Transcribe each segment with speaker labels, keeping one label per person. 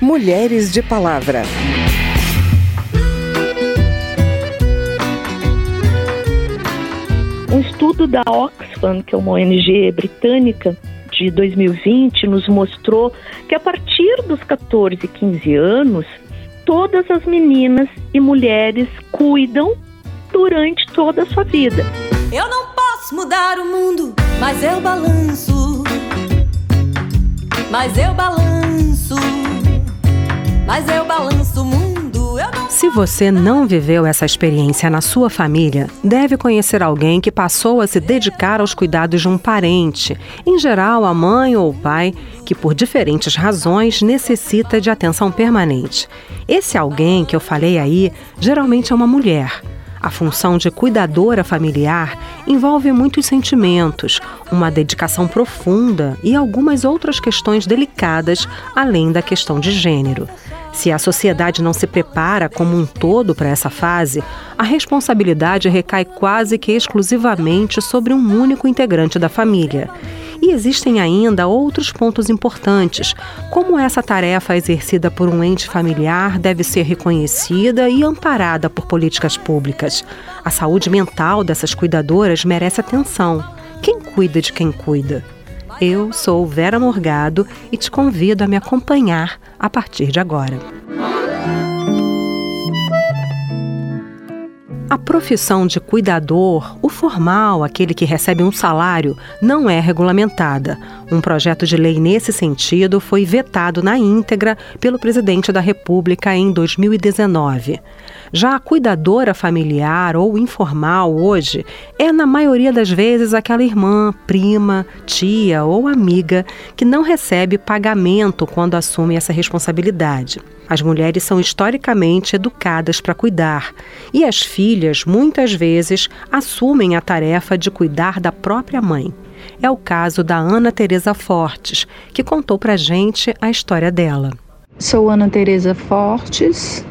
Speaker 1: Mulheres de Palavra.
Speaker 2: Um estudo da Oxfam, que é uma ONG britânica, de 2020 nos mostrou que a partir dos 14 e 15 anos, todas as meninas e mulheres cuidam durante toda a sua vida.
Speaker 3: Eu não posso mudar o mundo, mas eu balanço. Mas eu balanço. Mas eu balanço o mundo.
Speaker 4: Se você não viveu essa experiência na sua família, deve conhecer alguém que passou a se dedicar aos cuidados de um parente, em geral a mãe ou o pai, que por diferentes razões necessita de atenção permanente. Esse alguém que eu falei aí geralmente é uma mulher. A função de cuidadora familiar envolve muitos sentimentos, uma dedicação profunda e algumas outras questões delicadas, além da questão de gênero. Se a sociedade não se prepara como um todo para essa fase, a responsabilidade recai quase que exclusivamente sobre um único integrante da família. E existem ainda outros pontos importantes, como essa tarefa exercida por um ente familiar deve ser reconhecida e amparada por políticas públicas. A saúde mental dessas cuidadoras merece atenção. Quem cuida de quem cuida? Eu sou Vera Morgado e te convido a me acompanhar a partir de agora. A profissão de cuidador, o formal, aquele que recebe um salário, não é regulamentada. Um projeto de lei nesse sentido foi vetado na íntegra pelo presidente da República em 2019. Já a cuidadora familiar ou informal hoje é, na maioria das vezes, aquela irmã, prima, tia ou amiga que não recebe pagamento quando assume essa responsabilidade. As mulheres são historicamente educadas para cuidar e as filhas, muitas vezes, assumem a tarefa de cuidar da própria mãe. É o caso da Ana Teresa Fortes, que contou para gente a história dela.
Speaker 5: Sou Ana Teresa Fortes,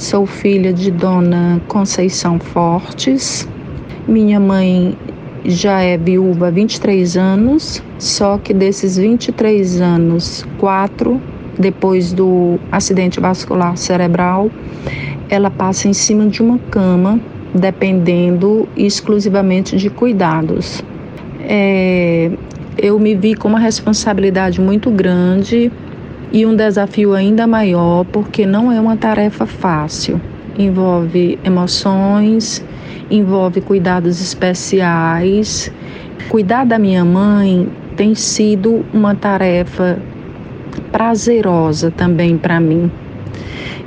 Speaker 5: sou filha de Dona Conceição Fortes. Minha mãe já é viúva há 23 anos, só que desses 23 anos, quatro depois do acidente vascular cerebral, ela passa em cima de uma cama, dependendo exclusivamente de cuidados. É, eu me vi com uma responsabilidade muito grande e um desafio ainda maior, porque não é uma tarefa fácil. Envolve emoções, envolve cuidados especiais. Cuidar da minha mãe tem sido uma tarefa prazerosa também para mim.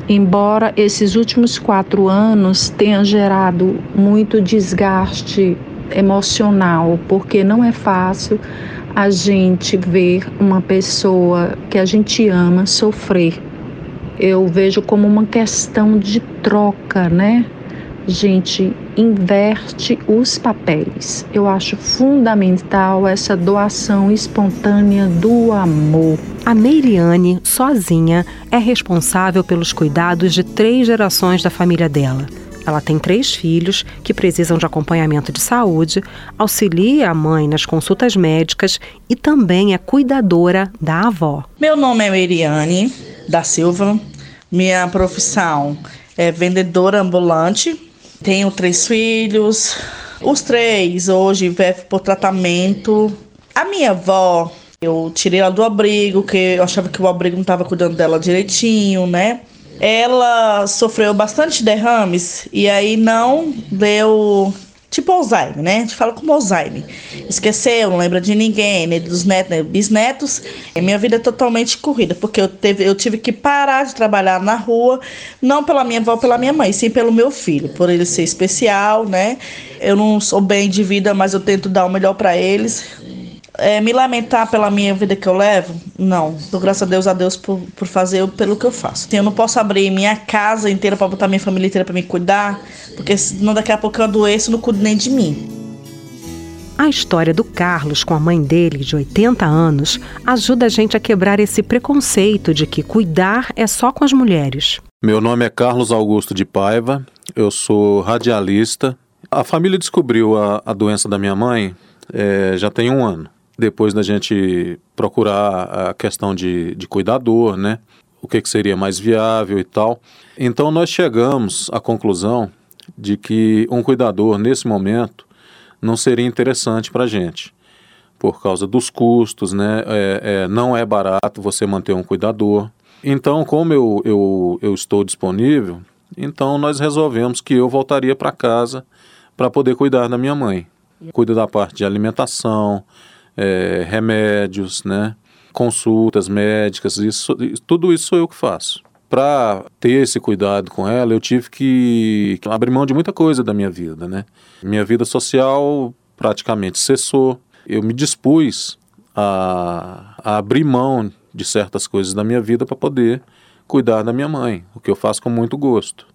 Speaker 5: Embora esses últimos quatro anos tenham gerado muito desgaste emocional, porque não é fácil a gente ver uma pessoa que a gente ama sofrer. Eu vejo como uma questão de troca, né? gente inverte os papéis. Eu acho fundamental essa doação espontânea do amor.
Speaker 4: A Meiriane, sozinha, é responsável pelos cuidados de três gerações da família dela. Ela tem três filhos que precisam de acompanhamento de saúde, auxilia a mãe nas consultas médicas e também é cuidadora da avó.
Speaker 6: Meu nome é Meiriane da Silva. Minha profissão é vendedora ambulante tenho três filhos. Os três hoje vivem por tratamento. A minha avó, eu tirei ela do abrigo, que eu achava que o abrigo não estava cuidando dela direitinho, né? Ela sofreu bastante derrames e aí não deu tipo Alzheimer, né? A gente fala como Alzheimer. Esqueceu, não lembra de ninguém, nem dos netos, bisnetos. E minha vida é totalmente corrida, porque eu, teve, eu tive que parar de trabalhar na rua, não pela minha avó, pela minha mãe, sim pelo meu filho, por ele ser especial, né? Eu não sou bem de vida, mas eu tento dar o melhor para eles. É, me lamentar pela minha vida que eu levo? Não. Dou graças a Deus a Deus por, por fazer pelo que eu faço. Eu não posso abrir minha casa inteira para botar minha família inteira para me cuidar, porque senão daqui a pouco eu adoeço e não cuido nem de mim.
Speaker 4: A história do Carlos com a mãe dele, de 80 anos, ajuda a gente a quebrar esse preconceito de que cuidar é só com as mulheres.
Speaker 7: Meu nome é Carlos Augusto de Paiva, eu sou radialista. A família descobriu a, a doença da minha mãe é, já tem um ano depois da gente procurar a questão de, de cuidador, né? o que, que seria mais viável e tal. Então nós chegamos à conclusão de que um cuidador nesse momento não seria interessante para a gente, por causa dos custos, né? É, é, não é barato você manter um cuidador. Então, como eu, eu, eu estou disponível, então nós resolvemos que eu voltaria para casa para poder cuidar da minha mãe. Cuido da parte de alimentação, é, remédios, né? consultas médicas, isso, tudo isso sou eu que faço. Para ter esse cuidado com ela, eu tive que abrir mão de muita coisa da minha vida, né? Minha vida social praticamente cessou. Eu me dispus a, a abrir mão de certas coisas da minha vida para poder cuidar da minha mãe, o que eu faço com muito gosto.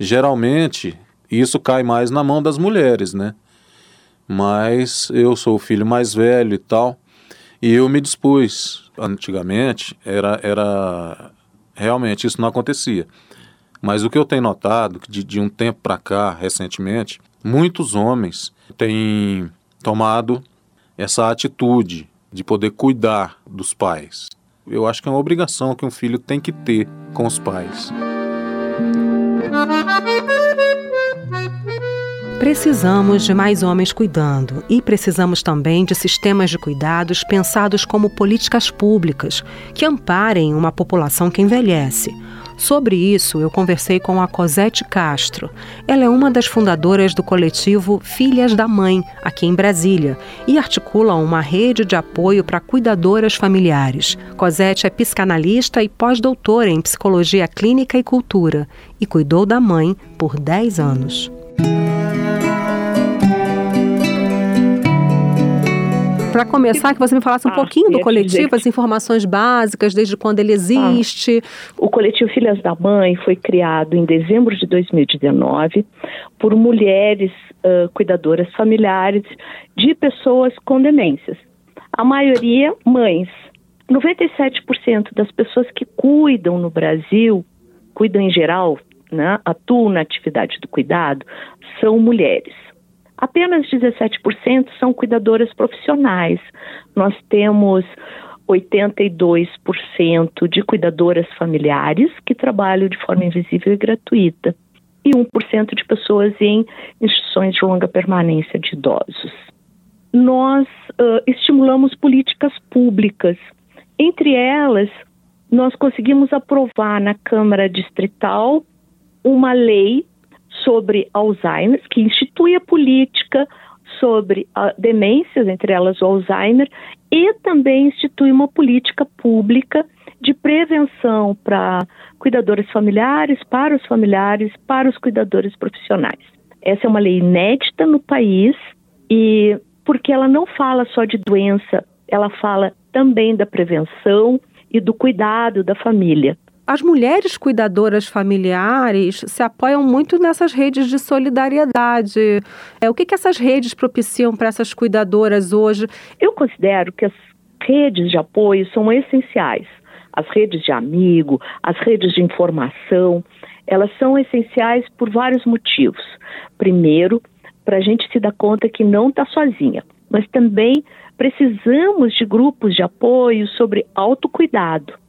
Speaker 7: Geralmente, isso cai mais na mão das mulheres, né? Mas eu sou o filho mais velho e tal, e eu me dispus. Antigamente, era, era realmente isso não acontecia. Mas o que eu tenho notado, de, de um tempo para cá, recentemente, muitos homens têm tomado essa atitude de poder cuidar dos pais. Eu acho que é uma obrigação que um filho tem que ter com os pais.
Speaker 4: Precisamos de mais homens cuidando e precisamos também de sistemas de cuidados pensados como políticas públicas que amparem uma população que envelhece. Sobre isso, eu conversei com a Cosete Castro. Ela é uma das fundadoras do coletivo Filhas da Mãe, aqui em Brasília, e articula uma rede de apoio para cuidadoras familiares. Cosete é psicanalista e pós-doutora em psicologia clínica e cultura e cuidou da mãe por 10 anos. Para começar, que você me falasse um ah, pouquinho do coletivo, as informações básicas, desde quando ele existe.
Speaker 2: Ah, o coletivo Filhas da Mãe foi criado em dezembro de 2019 por mulheres uh, cuidadoras familiares de pessoas com demências. A maioria, mães. 97% das pessoas que cuidam no Brasil, cuidam em geral, né, atuam na atividade do cuidado, são mulheres. Apenas 17% são cuidadoras profissionais. Nós temos 82% de cuidadoras familiares que trabalham de forma invisível e gratuita, e 1% de pessoas em instituições de longa permanência de idosos. Nós uh, estimulamos políticas públicas. Entre elas, nós conseguimos aprovar na Câmara Distrital uma lei sobre Alzheimer, que institui a política sobre uh, demências, entre elas o Alzheimer, e também institui uma política pública de prevenção para cuidadores familiares, para os familiares, para os cuidadores profissionais. Essa é uma lei inédita no país e porque ela não fala só de doença, ela fala também da prevenção e do cuidado da família
Speaker 4: as mulheres cuidadoras familiares se apoiam muito nessas redes de solidariedade. É, o que, que essas redes propiciam para essas cuidadoras hoje?
Speaker 2: Eu considero que as redes de apoio são essenciais. As redes de amigo, as redes de informação, elas são essenciais por vários motivos. Primeiro, para a gente se dar conta que não está sozinha, mas também precisamos de grupos de apoio sobre autocuidado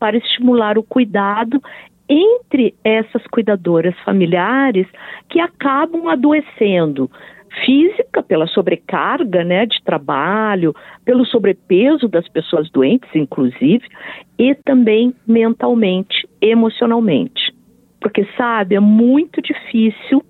Speaker 2: para estimular o cuidado entre essas cuidadoras familiares que acabam adoecendo física pela sobrecarga, né, de trabalho, pelo sobrepeso das pessoas doentes, inclusive, e também mentalmente, emocionalmente. Porque sabe, é muito difícil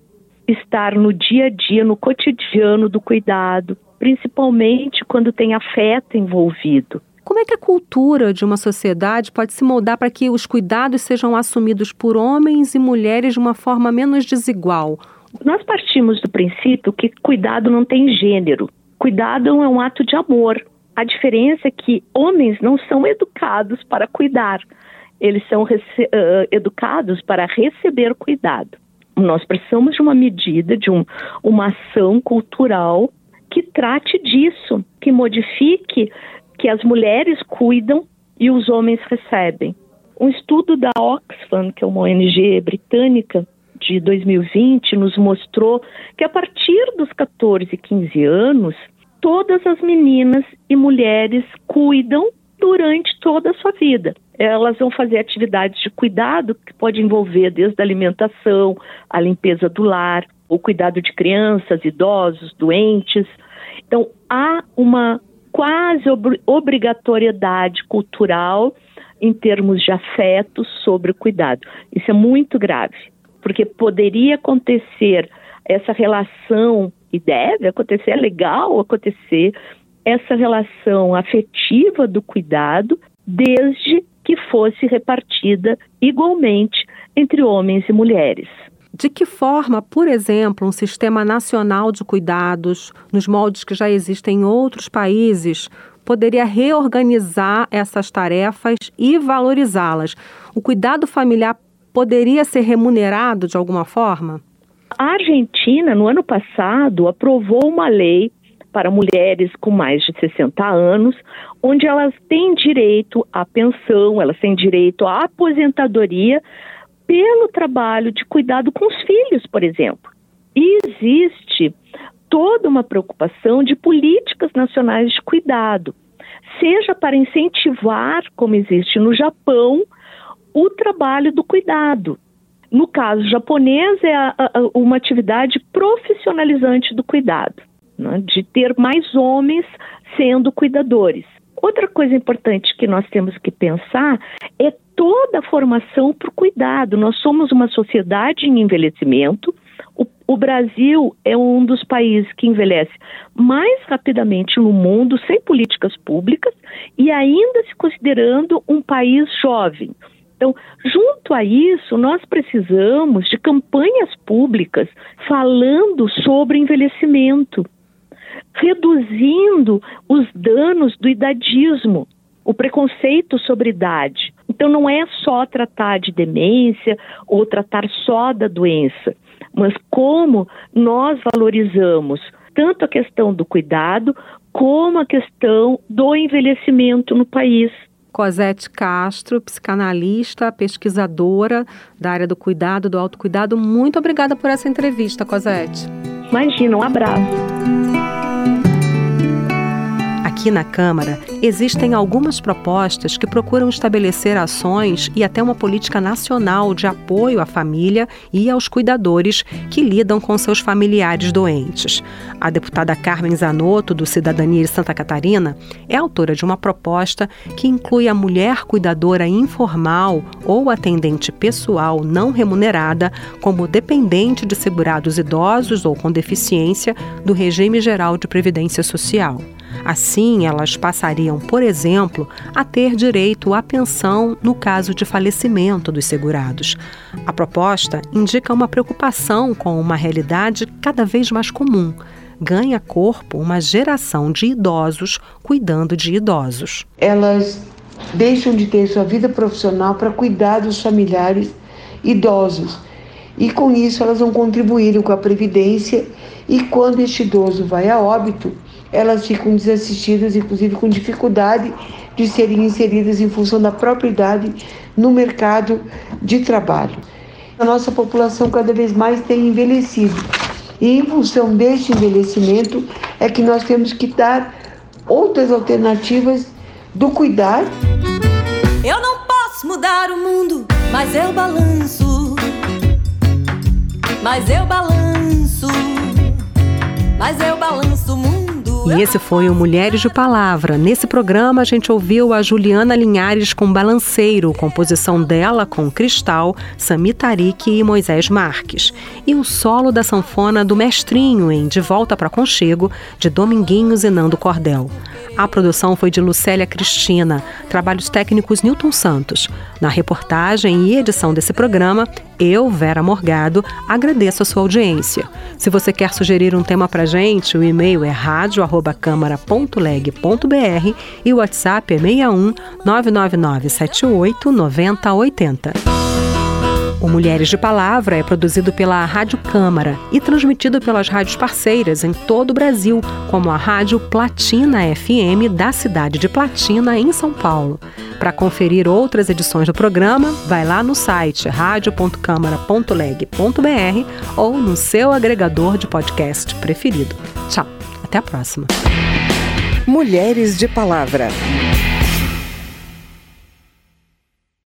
Speaker 2: estar no dia a dia, no cotidiano do cuidado, principalmente quando tem afeto envolvido.
Speaker 4: Como é que a cultura de uma sociedade pode se moldar para que os cuidados sejam assumidos por homens e mulheres de uma forma menos desigual?
Speaker 2: Nós partimos do princípio que cuidado não tem gênero. Cuidado é um ato de amor. A diferença é que homens não são educados para cuidar, eles são uh, educados para receber cuidado. Nós precisamos de uma medida, de um, uma ação cultural que trate disso, que modifique que as mulheres cuidam e os homens recebem. Um estudo da Oxfam, que é uma ONG britânica, de 2020, nos mostrou que a partir dos 14 e 15 anos, todas as meninas e mulheres cuidam durante toda a sua vida. Elas vão fazer atividades de cuidado que pode envolver desde a alimentação, a limpeza do lar, o cuidado de crianças, idosos, doentes. Então, há uma quase ob obrigatoriedade cultural em termos de afeto sobre o cuidado. Isso é muito grave, porque poderia acontecer essa relação, e deve acontecer, é legal acontecer, essa relação afetiva do cuidado, desde que fosse repartida igualmente entre homens e mulheres.
Speaker 4: De que forma, por exemplo, um sistema nacional de cuidados, nos moldes que já existem em outros países, poderia reorganizar essas tarefas e valorizá-las? O cuidado familiar poderia ser remunerado de alguma forma?
Speaker 2: A Argentina, no ano passado, aprovou uma lei para mulheres com mais de 60 anos, onde elas têm direito à pensão, elas têm direito à aposentadoria pelo trabalho de cuidado com os filhos, por exemplo. E existe toda uma preocupação de políticas nacionais de cuidado, seja para incentivar, como existe no Japão, o trabalho do cuidado. No caso japonês, é a, a, uma atividade profissionalizante do cuidado, né, de ter mais homens sendo cuidadores. Outra coisa importante que nós temos que pensar é toda a formação para o cuidado. Nós somos uma sociedade em envelhecimento. O, o, Brasil é um dos países que envelhece mais rapidamente no mundo, sem políticas públicas, e ainda se considerando um país jovem. Então, junto a isso, nós precisamos de campanhas públicas falando sobre envelhecimento, reduzindo os danos do idadismo, o preconceito sobre idade. Então, não é só tratar de demência ou tratar só da doença, mas como nós valorizamos tanto a questão do cuidado como a questão do envelhecimento no país.
Speaker 4: Cosete Castro, psicanalista, pesquisadora da área do cuidado, do autocuidado. Muito obrigada por essa entrevista, Cosete.
Speaker 2: Imagina, um abraço.
Speaker 4: Aqui na Câmara, existem algumas propostas que procuram estabelecer ações e até uma política nacional de apoio à família e aos cuidadores que lidam com seus familiares doentes. A deputada Carmen Zanotto, do Cidadania de Santa Catarina, é autora de uma proposta que inclui a mulher cuidadora informal ou atendente pessoal não remunerada como dependente de segurados idosos ou com deficiência do regime geral de previdência social. Assim, elas passariam, por exemplo, a ter direito à pensão no caso de falecimento dos segurados. A proposta indica uma preocupação com uma realidade cada vez mais comum. Ganha corpo uma geração de idosos cuidando de idosos.
Speaker 8: Elas deixam de ter sua vida profissional para cuidar dos familiares idosos. E com isso elas vão contribuir com a previdência e quando este idoso vai a óbito, elas ficam desassistidas, inclusive com dificuldade de serem inseridas em função da própria idade no mercado de trabalho. A nossa população cada vez mais tem envelhecido. E em função deste envelhecimento é que nós temos que dar outras alternativas do cuidar.
Speaker 3: Eu não posso mudar o mundo, mas eu balanço. Mas eu balanço. Mas eu balanço o mundo.
Speaker 4: E esse foi o Mulheres de Palavra. Nesse programa a gente ouviu a Juliana Linhares com Balanceiro, composição dela com Cristal, Sami Tarik e Moisés Marques. E o solo da sanfona do Mestrinho em De Volta para Conchego, de Dominguinhos e Nando Cordel. A produção foi de Lucélia Cristina, trabalhos técnicos Newton Santos. Na reportagem e edição desse programa, eu, Vera Morgado, agradeço a sua audiência. Se você quer sugerir um tema para gente, o e-mail é radio@câmara.leg.br e o WhatsApp é 61 999 78 9080. Mulheres de Palavra é produzido pela Rádio Câmara e transmitido pelas rádios parceiras em todo o Brasil, como a Rádio Platina FM da cidade de Platina, em São Paulo. Para conferir outras edições do programa, vai lá no site radio.câmara.leg.br ou no seu agregador de podcast preferido. Tchau, até a próxima.
Speaker 1: Mulheres de Palavra.